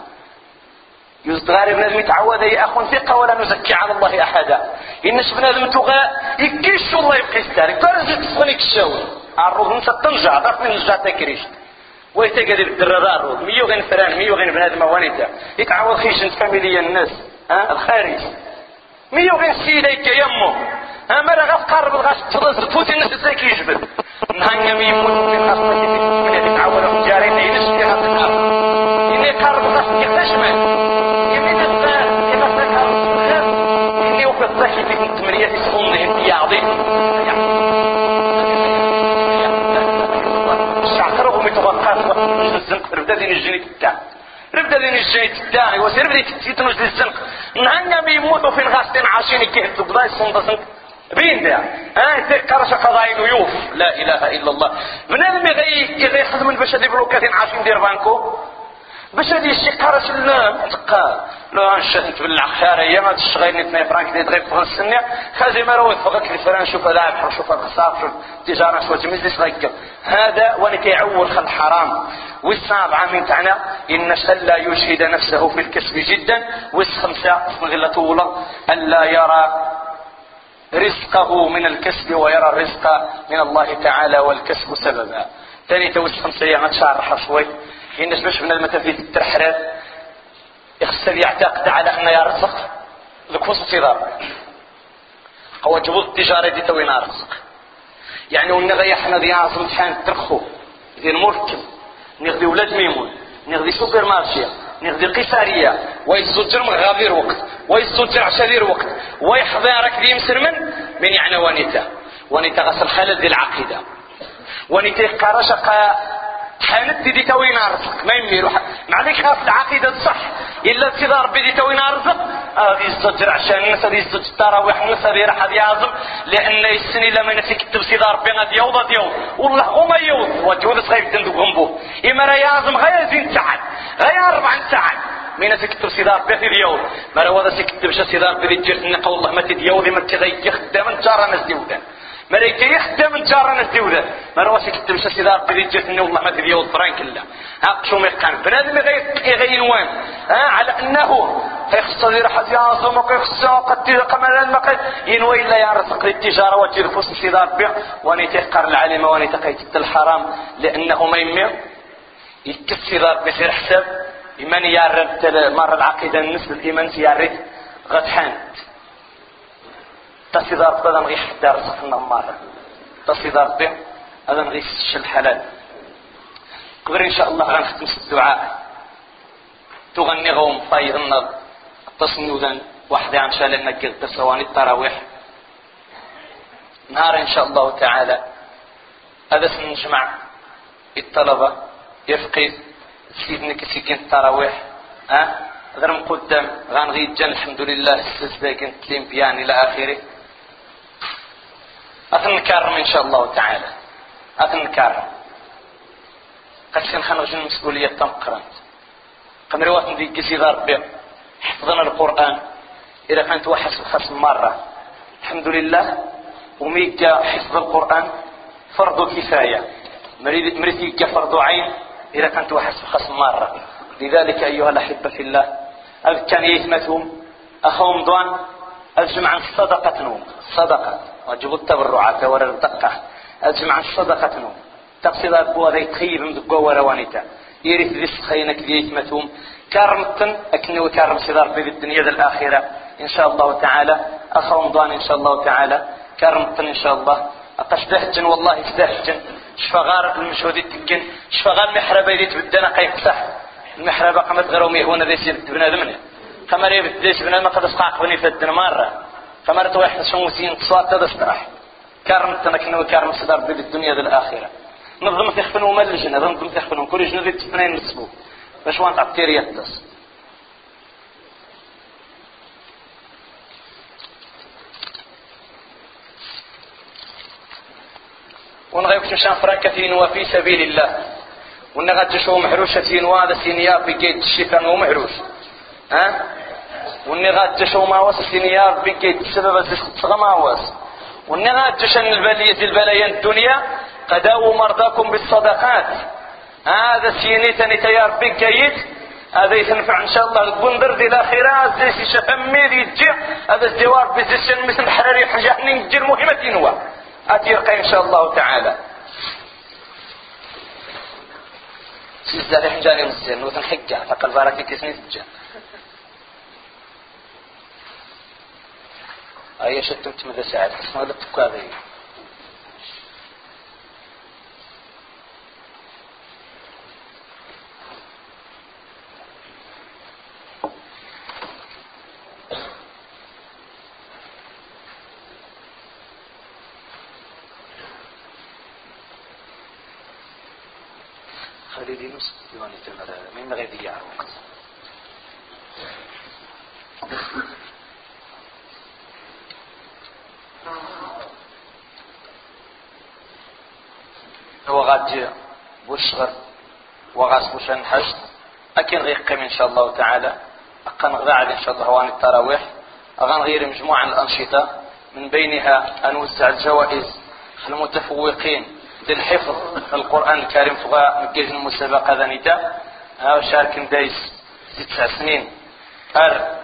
يوزد غارب بنادم يتعود يا اخو ثقة ولا نزكي على الله أحدا. إنش بنادم تغا يكيش الله يبقي يستارك ترى تصغني كشاوي. الروض نسا تنجع من نجع تكريشت ويتقدر الدرادة الروض ميو غين فران ميو غين بنادم وانيتا يتعود خيش فاميليا الناس ها الخارج ميو غين سيديك يمو ها مرة غاف قارب الغاش تفضل تفوت الناس إزاي كيجبد نهانيا ميموت من خاصة من إني قارب الغاش اسمه يعضي الشعكرة متوقعات الزنق. ربدا دين الجنيت التاع ربدا دين الجنيت التاع وسير بدي تتنوز للزنق نهنا بيموتوا في الغاستين عاشين كيهدوا بضاي الصندة بين ده ها تذكر قضايا نيوف لا إله إلا الله. من المغي كذا يخدم البشر دي بلوكاتين عاشين دير بانكو؟ باش هادي الشي قارش لنا. تقا. لو انشأت بالعخارية ما تشغيل نتنا فرانك دي تغيب فغن السنة. خازي روي فغك الفران شوف هذا عبحر شوف الخصاف شوف تجارة شوف تمزيس غيك هذا وأنا كيعول خل حرام. والسابعة من تعنى إن لا يجهد نفسه في الكسب جدا. والخمسة غلة طولة ألا يرى رزقه من الكسب ويرى الرزق من الله تعالى والكسب سببا. ثاني توسط خمسة يعني شعر شوي. حين باش من المتافيز الترحرات يخسر يعتقد على أن يرزق. ذك وسط ضرب هو جبوط التجارة دي توين رزق. يعني ونغي إحنا دي عاصم تحان ترخو. دي المركب. نغذي ولاد ميمون. نغذي سوبر مارشي نغذي قيسارية ويزجر مغابير وقت ويزجر عشالير وقت ويحضارك دي مسرمن من؟ يعني وانيتا. وانيتا غسل خالد دي العقيدة. وانيتا قرشق حانت دي توين رزق ما يميرو ما عليك خاف العقيدة صح إلا كذا ربي دي توين رزق هذه الزجر عشان الناس هذه الزجر التراويح الناس هذه راح يعظم لأن السنة لما نسي كتب سيدا ربي غادي يوضا ديوض والله هما يوض. صغير تندو جنبه إما راه يعظم غير زين ساعات غير أربع ساعات مين سكتب سيدار بيتي ديوض ما راه هذا سكتب شا سيدار بيتي جيرت نقول الله ما تديوضي ما تغيك خدام جارة ناس ديوضان ملايكة يخدم جارنا الدولة ما رواسي كتب سيدار قد جات إنه والله ما تدي يوض فرانك الله ها شو ما بنادم يغير وين ها؟ على أنه يخص لي راح يعظم ويخص قد قمر ما ينوي لا يرزق للتجارة وترفس سيدار بيع. واني تقر العلم واني تقيت الحرام. لأنه ما يمي يكسر بسير حساب. إيمان يارد مرة العقيدة النسل. الإيمان يارد غتحان تصدار بدا نغي حتى رزقنا مرة تصدار بي هذا نغي الشل حلال كبر إن شاء الله غنختم الدعاء تغني غوم طايغ النظر تصنودا واحدة عن شال نكيغ تسواني التراويح. نهار إن شاء الله تعالى. هذا سنجمع الطلبة يفقد سيدنا كسيكين التراويح. ها؟ غير قدام غنغي جان الحمد لله السلسباكين تليم بيان إلى اخره اثنكرم إن شاء الله تعالى. اثنكرم قد كان خنغجن المسؤولية تنقرنت قمري واتن دي قسي ربي. حفظنا القرآن. إذا كانت وحس خص مرة. الحمد لله. وميجا حفظ القرآن. فرض كفاية. مريد فرض عين. إذا كانت وحس خص مرة. لذلك أيها الأحبة في الله أذ كان يثمتهم. أخوهم ضوان أجمع الصدقة نوم. صدقة. وجب التبرعات ولا الدقة. أجمع الصدقة نوم. تقصد أبوه ذي تخيب مدقوا وروانيتا. يريث ذي سخينك ذي يثمتهم كرمتن أكنو كرم صدار في الدنيا الآخرة. إن شاء الله تعالى. أخ رمضان إن شاء الله تعالى. كرمتن إن شاء الله. أقش دهجن والله دهجن. شفغار المشهود التكن شفغار محربة ذي تبدنا قيق صح المحربة قمت غير هنا ذي سيد بنادمنا قمر يبديش بنادم قد اسقاق بني في الدنيا مرة قمر توحد شموسين تصوات تدسترح كرمتن أكنو كرم صدار في الدنيا الآخرة. نظم تخفن وملجنا نظم تخفن كل جنود تفنين نصبو باش وانت عطير يتس ونغيب مشان فرنكتين وفي سبيل الله. ونغاد تشو محروشتين وهذا سينيار في جيت الشفان ومحروش ها? ونغاد تشو ما وصل سينيار في جيت سبب ما وصل ونغاد تشن البلية البلايا الدنيا قداووا مرضاكم بالصدقات. هذا سينيتني تيار بك جيد هذا يتنفع إن شاء الله. البندر دي الاخرة زي شفمير يجي. هذا الزوار بزيشن مثل حراري حاجة نجر مهمة نوا. اتيرقى إن شاء الله تعالى. سيزداد حجاني مزين وثن حجة فقل بارك كسني سجان أي شتمت مدى ساعد حسن هذا التكاذي خليل ديوان الجمال من غير يعرف وغاد بوشغر وغاس بوشان حشد. أكن غيقيم إن شاء الله تعالى. أقن غاعد إن شاء الله هوان التراويح. أغان غير مجموعة من الأنشطة. من بينها أنوزع الجوائز المتفوقين للحفظ القرآن الكريم فغا مكيز المسابقة ذنيتا ها شارك دايس تسع سنين. أر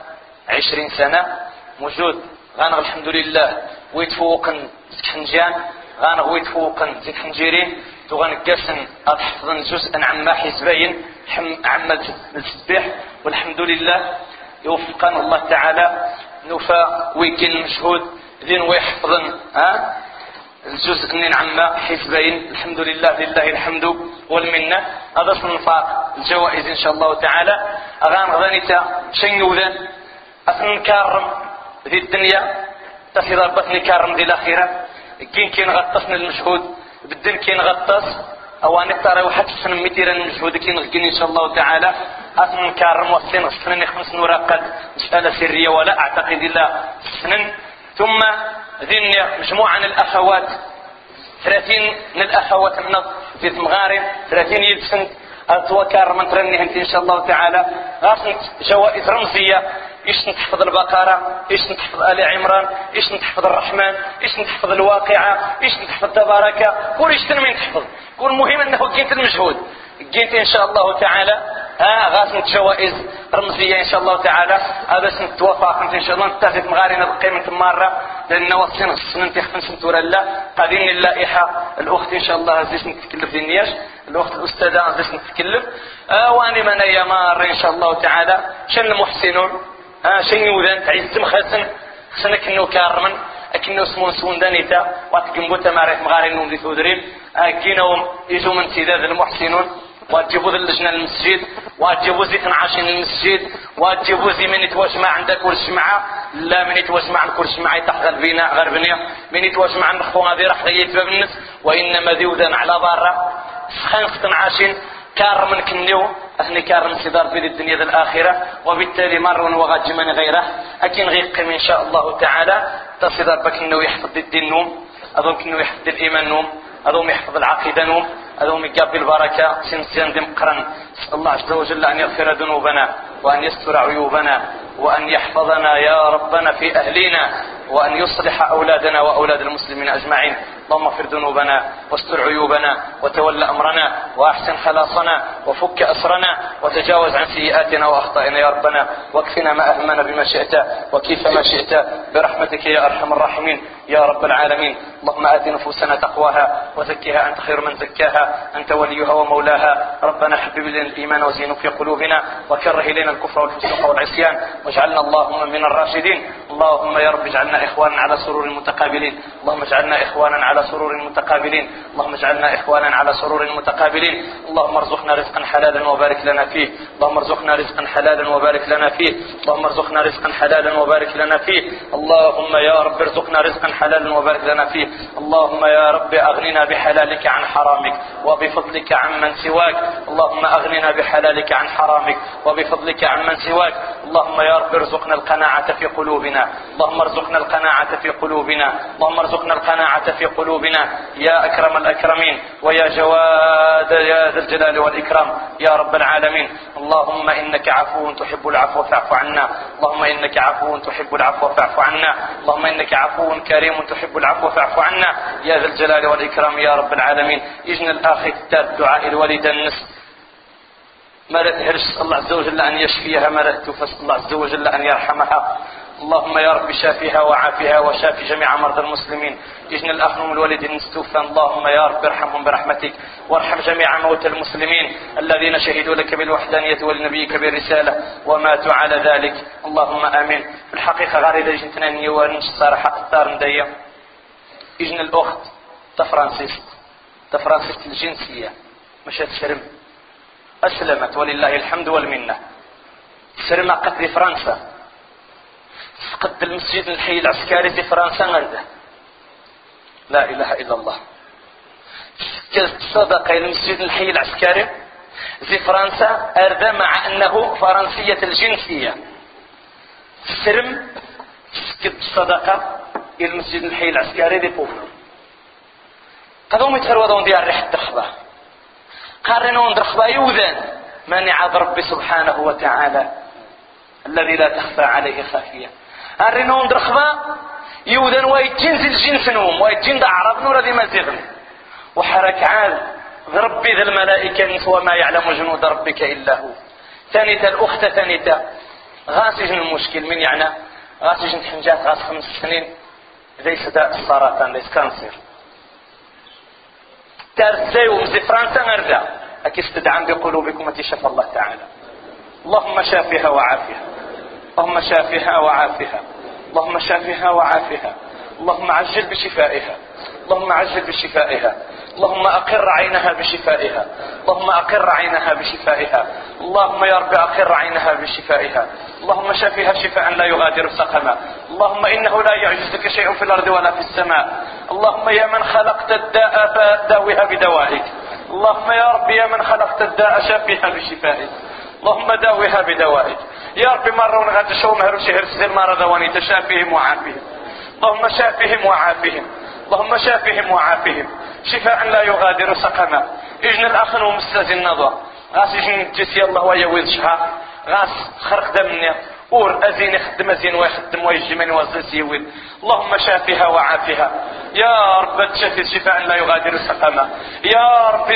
عشرين سنة. موجود. غانا الحمد لله. ويتفوقن حنجان غانا ويتفوقن زيت حنجيرين تغان قاسن أتحفظن جزءا عما حزبين عما التسبيح والحمد لله. يوفقن الله تعالى. نوفا ويكين المشهود ذين ويحفظن ها؟ الجزء من عما حزبين الحمد لله لله الحمد والمنة. هذا صنفاق الجوائز إن شاء الله تعالى. أغان غدانيتا شنوذا أثن كارم ذي الدنيا. تفيض ربطني كارم ذي الأخيرة كين كين غطسنا المشهود. بدن كين غطس أوان ترى وحد سن متيرا المشهود كين غكين إن شاء الله تعالى. أثن كارم والسن سنن خمس نوراقد مسألة سرية ولا أعتقد إلا سنن ثم ذن مجموعة من الأخوات. ثلاثين من الأخوات من في مغارب. ثلاثين يلبسن أتوكر من ترني انت إن شاء الله تعالى. غاسنت جوائز رمزية. إيش نتحفظ البقرة؟ إيش نتحفظ آل عمران؟ إيش نتحفظ الرحمن؟ إيش نتحفظ الواقعة؟ إيش نتحفظ تبارك؟ كل إيش تنمي نتحفظ كل مهم أنه جيت المجهود. جيت إن شاء الله تعالى. ها غاسنت جوائز رمزية إن شاء الله تعالى. هذا سنت توافق إن شاء الله. نتفق مغارنا بقيمة مرة لأن وصلنا السنة تخفن سنتورا لا قادين اللائحة. الأخت إن شاء الله زيش نتكلف النياش. الأخت الأستاذة زيش نتكلف آه واني من يا مار إن شاء الله تعالى. شن المحسنون؟ آه شن يوذن تعيز مخسن خسنك إنه كارمن أكنه سمون سون دانيتا واتكم بوتا ماريت مغارين نوم ذي ثودرين. أكينهم يجوا من سيداد المحسنون. وتجيبوا اللجنة المسجد وتجيبوا زيت عاشين المسجد. وتجيبوا زي من يتواجمع عندك كل شمعة لا من يتواجمع عند كل شمعة تحت غربنا غربنا من يتواجمع عند خطوة هذه راح باب الناس وإنما ذي وذن على برا سخان عاشين كار من كنيو أهني كارم سدار بيد الدنيا ذا الآخرة وبالتالي مر وغاجمن غيره. أكن غيق إن شاء الله تعالى. تصدر بك إنه يحفظ الدين نوم أظن إنه يحفظ الإيمان نوم أظن يحفظ العقيدة نوم أظن يقابل البركة. سنسين دم قرن. الله عز وجل أن يغفر ذنوبنا وأن يستر عيوبنا وأن يحفظنا يا ربنا في أهلنا وأن يصلح أولادنا وأولاد المسلمين أجمعين. اللهم اغفر ذنوبنا واستر عيوبنا وتول أمرنا وأحسن خلاصنا وفك أسرنا وتجاوز عن سيئاتنا وأخطائنا يا ربنا واكفنا ما أهمنا بما شئت وكيف ما شئت برحمتك يا أرحم الراحمين يا رب العالمين. اللهم آت نفوسنا تقواها وزكها أنت خير من زكاها. أنت وليها ومولاها. ربنا حبب إلينا الإيمان وزينه في قلوبنا وكره إلينا الكفر والفسوق والعصيان. واجعلنا اللهم من الراشدين. اللهم يا رب اجعلنا إخوانا على سرور متقابلين. اللهم اجعلنا إخوانا على سرور متقابلين. اللهم اجعلنا إخوانا على سرور متقابلين. اللهم ارزقنا رزقا حلالا وبارك لنا فيه. اللهم ارزقنا رزقا حلالا وبارك لنا فيه. اللهم ارزقنا رزقا حلالا وبارك لنا فيه. اللهم يا رب ارزقنا رزقا حلالا وبارك لنا فيه. اللهم يا رب أغننا بحلالك عن حرامك وبفضلك عن من سواك. اللهم أغننا بحلالك عن حرامك وبفضلك عن من سواك. اللهم يا رب ارزقنا القناعة في قلوبنا. اللهم ارزقنا القناعة في قلوبنا. اللهم ارزقنا القناعة في قلوبنا. يا أكرم الأكرمين ويا جواد يا ذا الجلال والإكرام يا رب العالمين. اللهم إنك عفو تحب العفو فاعف عنا. اللهم إنك عفو تحب العفو فاعف عنا. اللهم إنك عفو كريم تحب العفو فاعف عنا. يا ذا الجلال والإكرام يا رب العالمين. يجن الآخر دعاء الوالد النصف. ما هرس الله عز وجل أن يشفيها ما فاسأل الله عز وجل أن يرحمها. اللهم يا رب شافها وعافها وشافي جميع مرضى المسلمين. يجن الأخ من الوالد المستوفى اللهم يا رب ارحمهم برحمتك وارحم جميع موتى المسلمين الذين شهدوا لك بالوحدانية ولنبيك بالرسالة وماتوا على ذلك. اللهم آمين. في الحقيقة غير إذا جنتنا نيوان الصراحة قطار ندية يجن الأخت تفرانسيست. تفرانسيست الجنسية. مشات شرم أسلمت ولله الحمد والمنة. سرما قتل فرنسا. فقد المسجد الحي العسكري في فرنسا غرده لا إله إلا الله. صدق المسجد الحي العسكري في فرنسا أرد مع أنه فرنسية الجنسية. سرم سكت صدقة إلى المسجد الحي العسكري دي بوفلو قدوم يتهرودون ديال ريحة الدخبة قارنون درخبا يوذن. منع ربي سبحانه وتعالى؟ الذي لا تخفى عليه خافية. أرنون درخبا يوذن ويتجنز الجنس نوم ويتجن عرب نور ذي مزيغن وحرك عال ربي ذا الملائكة وما يعلم جنود ربك إلا هو. ثانية الأخت ثانية غاسجن المشكل من يعني غاسجن حنجات غاس خمس سنين. ليس داء السرطان ليس كانسر ترسي ومزي فرنسا نرجع. أكي استدعم بقلوبكم شفى الله تعالى. اللهم شافها وعافها اللهم شافها وعافها. اللهم شافها وعافها. اللهم عجل بشفائها. اللهم عجل بشفائها. اللهم أقر عينها بشفائها. اللهم أقر عينها بشفائها. اللهم يا رب أقر عينها بشفائها. اللهم شفيها شفاء لا يغادر سقما. اللهم إنه لا يعجزك شيء في الأرض ولا في السماء. اللهم يا من خلقت الداء فداوها بدوائك. اللهم يا رب يا من خلقت الداء شفيها بشفائك. اللهم داوها بدوائك. يا رب مرة ونغاد شو مهر شهر سير مرضى واني تشافيهم وعافيهم. اللهم شافهم وعافهم اللهم شافهم وعافهم شفاء لا يغادر سقما. إجن الاخ ومستاذ النظر غاس يجن جسي الله ويا شهر غاس خرق دمنا اور ازين يخدم ازين ويخدم ويجمن وزنس يويد اللهم شافها وعافها يا رب تشفي شفاء لا يغادر سقما. يا رب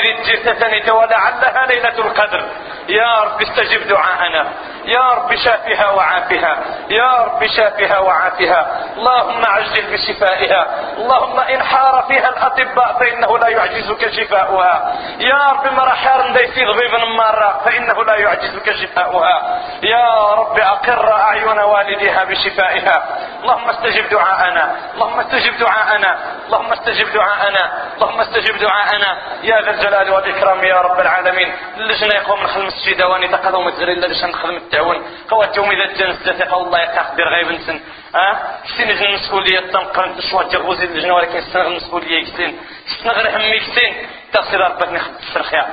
ثاني ولعلها ليلة القدر. يا رب استجب دعاءنا. يا رب شافها وعافها. يا رب شافها وعافها. اللهم عجل بشفائها. اللهم إن حار فيها الأطباء فإنه لا يعجزك شفاؤها. يا رب مرحار ديسي ضبيب مرة فإنه لا يعجزك شفاؤها. يا رب أقر أعين والديها بشفائها. اللهم استجب دعاءنا. اللهم استجب دعاءنا. اللهم استجب دعاءنا. اللهم استجب دعاءنا. يا ذا الجلال والإكرام يا رب العالمين. اللجنة يقوم نخدم السجد واني تقضوا متزرين لديش نخدم التعاون قواتهم إذا تجنس ذاتي الله يقدر غيب نسن آه سين المسؤولية تنقرن تشوى جغوزي اللجنة ولكن سنغ المسؤولية يكسين. سنغ رحمي يكسين تصير ربك نخد السرخيا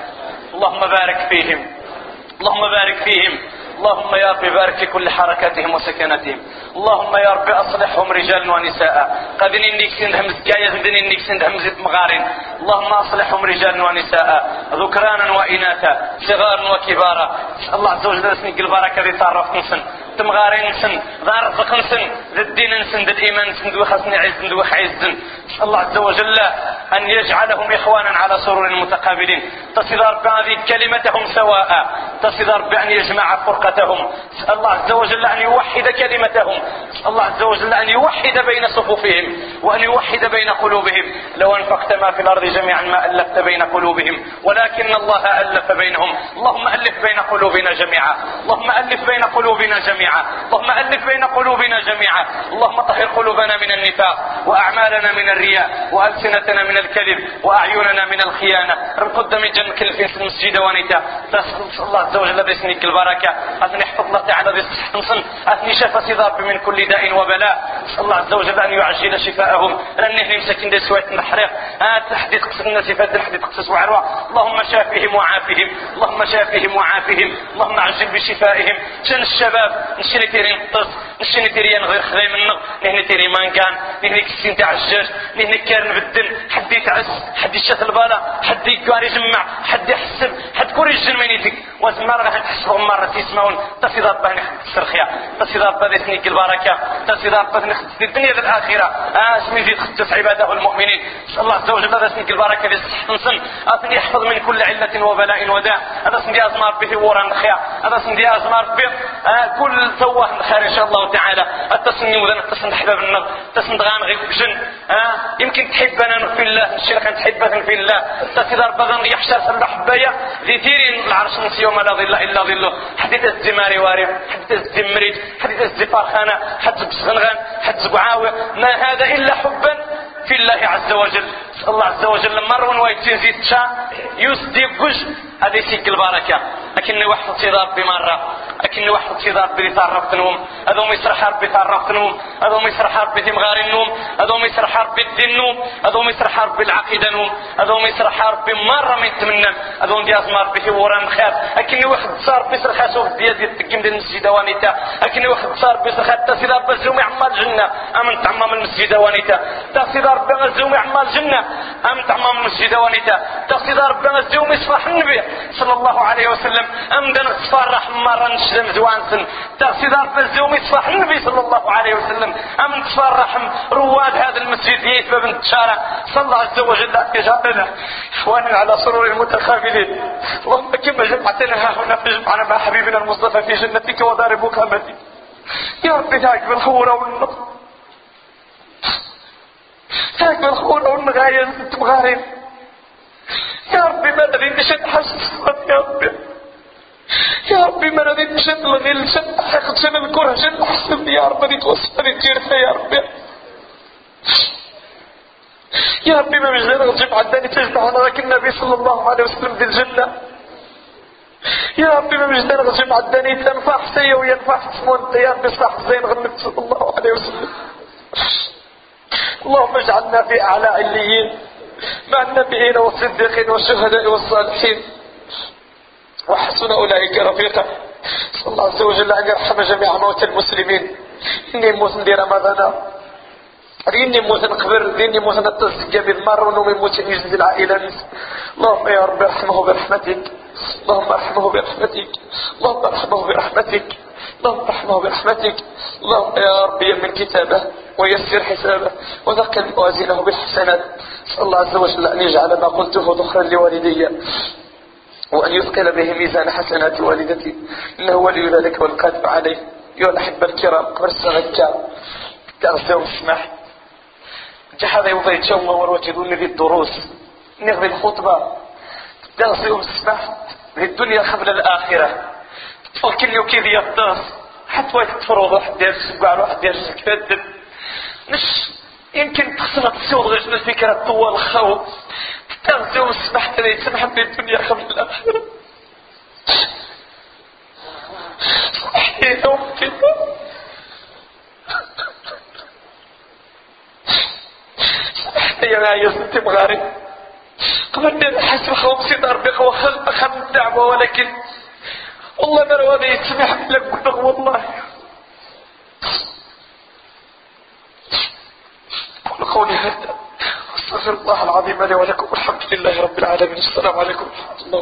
اللهم بارك فيهم. اللهم بارك فيهم. اللهم يا رب بارك في كل حركاتهم وسكناتهم. اللهم يا رب أصلحهم رجالا ونساء. قدن انك سند همز كاية قدن انك سند همزة مغارين اللهم أصلحهم رجالا ونساء. ذكرانا وإناثا صغارا وكبارا. الله عز وجل اسمك البركة اللي تعرف نسن تمغارين نسن ذا رزق نسن ذا الدين نسن ذا الإيمان نسن ذو خسن عز ذو حيز الله عز وجل أن يجعلهم إخوانا على سرور متقابلين. تصل رب هذه كلمتهم سواء. تصل رب أن يجمع فرقتهم. الله عز وجل أن يوحد كلمتهم. الله عز وجل أن يوحد بين صفوفهم وأن يوحد بين قلوبهم. لو أنفقت ما في الأرض جميعا ما ألفت بين قلوبهم. ولكن الله ألف بينهم. اللهم ألف بين قلوبنا جميعا. اللهم ألف بين قلوبنا جميعا. اللهم ألف بين قلوبنا جميعا. اللهم طهر قلوبنا من النفاق وأعمالنا من الرياء وألسنتنا من الكذب وأعيننا من الخيانة. رب قدام جنك في المسجد ونتا الله عز وجل باسمك البركة. أثني احفظ الله تعالى بصحة أثني شفى صداب من كل داء وبلاء. الله عز وجل أن يعجل شفاءهم. لأنه مسكين دي سويت المحرق تحديد قصد الناس فات تحديد قصص وعروة اللهم شافهم وعافهم اللهم شافهم وعافهم اللهم عجل بشفائهم. شن الشباب؟ نشري تيرين قص نشري تيرين غير خذي منه نهني تيري مان كان نهني كسين تاع الجاج نهني كارن بالدن حد يتعس حد يشات البالا حد يقاري يجمع حد يحسب حد كوري يجن مينيتك وزمار غاح تحسبهم مرة تسمعون تصيدات بان السرخية تصيدات بان سنيك البركة تصيدات بان في الدنيا للآخرة آه اسمي زيد خصص عباده المؤمنين الله عز وجل هذا اسمك البركة للصحن أثني يحفظ من كل علة وبلاء وداء هذا اسمي أزمار به ورا خير هذا اسمي أزمار به كل سواه خير إن شاء الله تعالى التسني وذن التسن حباب النظر التسن دغان غير بجن آه يمكن تحبنا في الله الشيخ تحبنا في الله. تصيدار بغن يحشر سلح حبايا ذي العرش نسي يوم لا ظل إلا ظله. حديث الزماري واري حديث الزمريد حديث الزفارخانة حديث بسغنغان حديث قعاوة. ما هذا إلا حبا في الله عز وجل. الله عز وجل مرة ويتين زيد شا يسدي قج هذه سيك البركة. لكني واحد صدار بمرة لكني واحد صدار بدي تعرفت نوم. هذا يسرح ربي تعرفت نوم. هذا يسرح ربي تمغار النوم. هذا يسرح ربي الدين نوم. هذا يسرح ربي العقيدة نوم. هذا يسرح ربي مرة من تمنى هذا دي أزمار به وران خير لكني واحد صار بيسرح سوف ديال التقيم ديال المسجد وانيتا. لكني واحد صار بيسرح تصدار بزوم عمال الجنة أمن تعمم المسجد وانيتا. تصدار بزوم عمال الجنة أمن تعمم المسجد وانيتا. تصدار بزوم يصفح النبي صلى الله عليه وسلم. أمدن تصفر مرة نشلم زوانسن تغسيدار بزوم يصفح النبي صلى الله عليه وسلم. أم تصفر رحم رواد هذا المسجد يتبع بنت شارع صلى الله عز وجل يجعلنا إخوانا على سرور المتخافلين. اللهم كما جمعتنا ها هنا فجمعنا مع حبيبنا المصطفى في جنتك ودار مكامتك يا رب ذاك بالخورة والنصر ذاك بالخورة والنغاية تبغارين يا ربي ما الذي نشد حسن يا ربي. يا ربي ما الذي نشد الغل شد حقد شد الكرة شد حسن يا ربي دي توصلني تيرفا يا ربي. يا ربي ما مجدنا غجب عداني تجمعنا لكن النبي صلى الله عليه وسلم في الجنة. يا ربي ما مجدنا غجب عداني تنفع حسية وينفع حسمون يا ربي صح زين غنبت صلى الله عليه وسلم. اللهم اجعلنا في أعلى عليين مع النبيين والصديقين والشهداء والصالحين. وحسن أولئك رفيقا. صلى الله عز وجل أن يرحم جميع موتى المسلمين. إني موت ندير رمضان. إني موت نقبر إني موت نتزكى بالمر ونومي موت يجد العائلة. اللهم يا رب ارحمه برحمتك. اللهم ارحمه برحمتك. اللهم ارحمه برحمتك. اللهم ارحمه برحمتك. اللهم يا رب يمن كتابه ويسر حسابه وثقل موازينه بالحسنات. نسأل الله عز وجل أن يجعل ما قلته ذخرا لوالدي. وأن يثقل به ميزان حسنات والدتي. إنه ولي ذلك والقادر عليه. أيها الأحبة الكرام قبل السنة درس يوم السماح جحد يوضي تشوما وروجدون ذي الدروس. نغذي الخطبة. درس يوم السماح في الدنيا قبل الآخرة. وكل يوكيد يطاس حتى يتفرض واحد ديال السبع واحد ديال مش يمكن تخسر تصير غير الفكرة طوال الخوف تغزو وسمحت لي سمح في الدنيا قبل الآخرة. صحيح أمتي سمحت يا يا ستي مغاري. قبل أن أحس بخوف سيد أربق وخلق خم الدعوة ولكن والله ما هذا يتسمح لك والله. قول قولي هذا. أستغفر الله العظيم لي ولكم والحمد لله رب العالمين. السلام عليكم ورحمة الله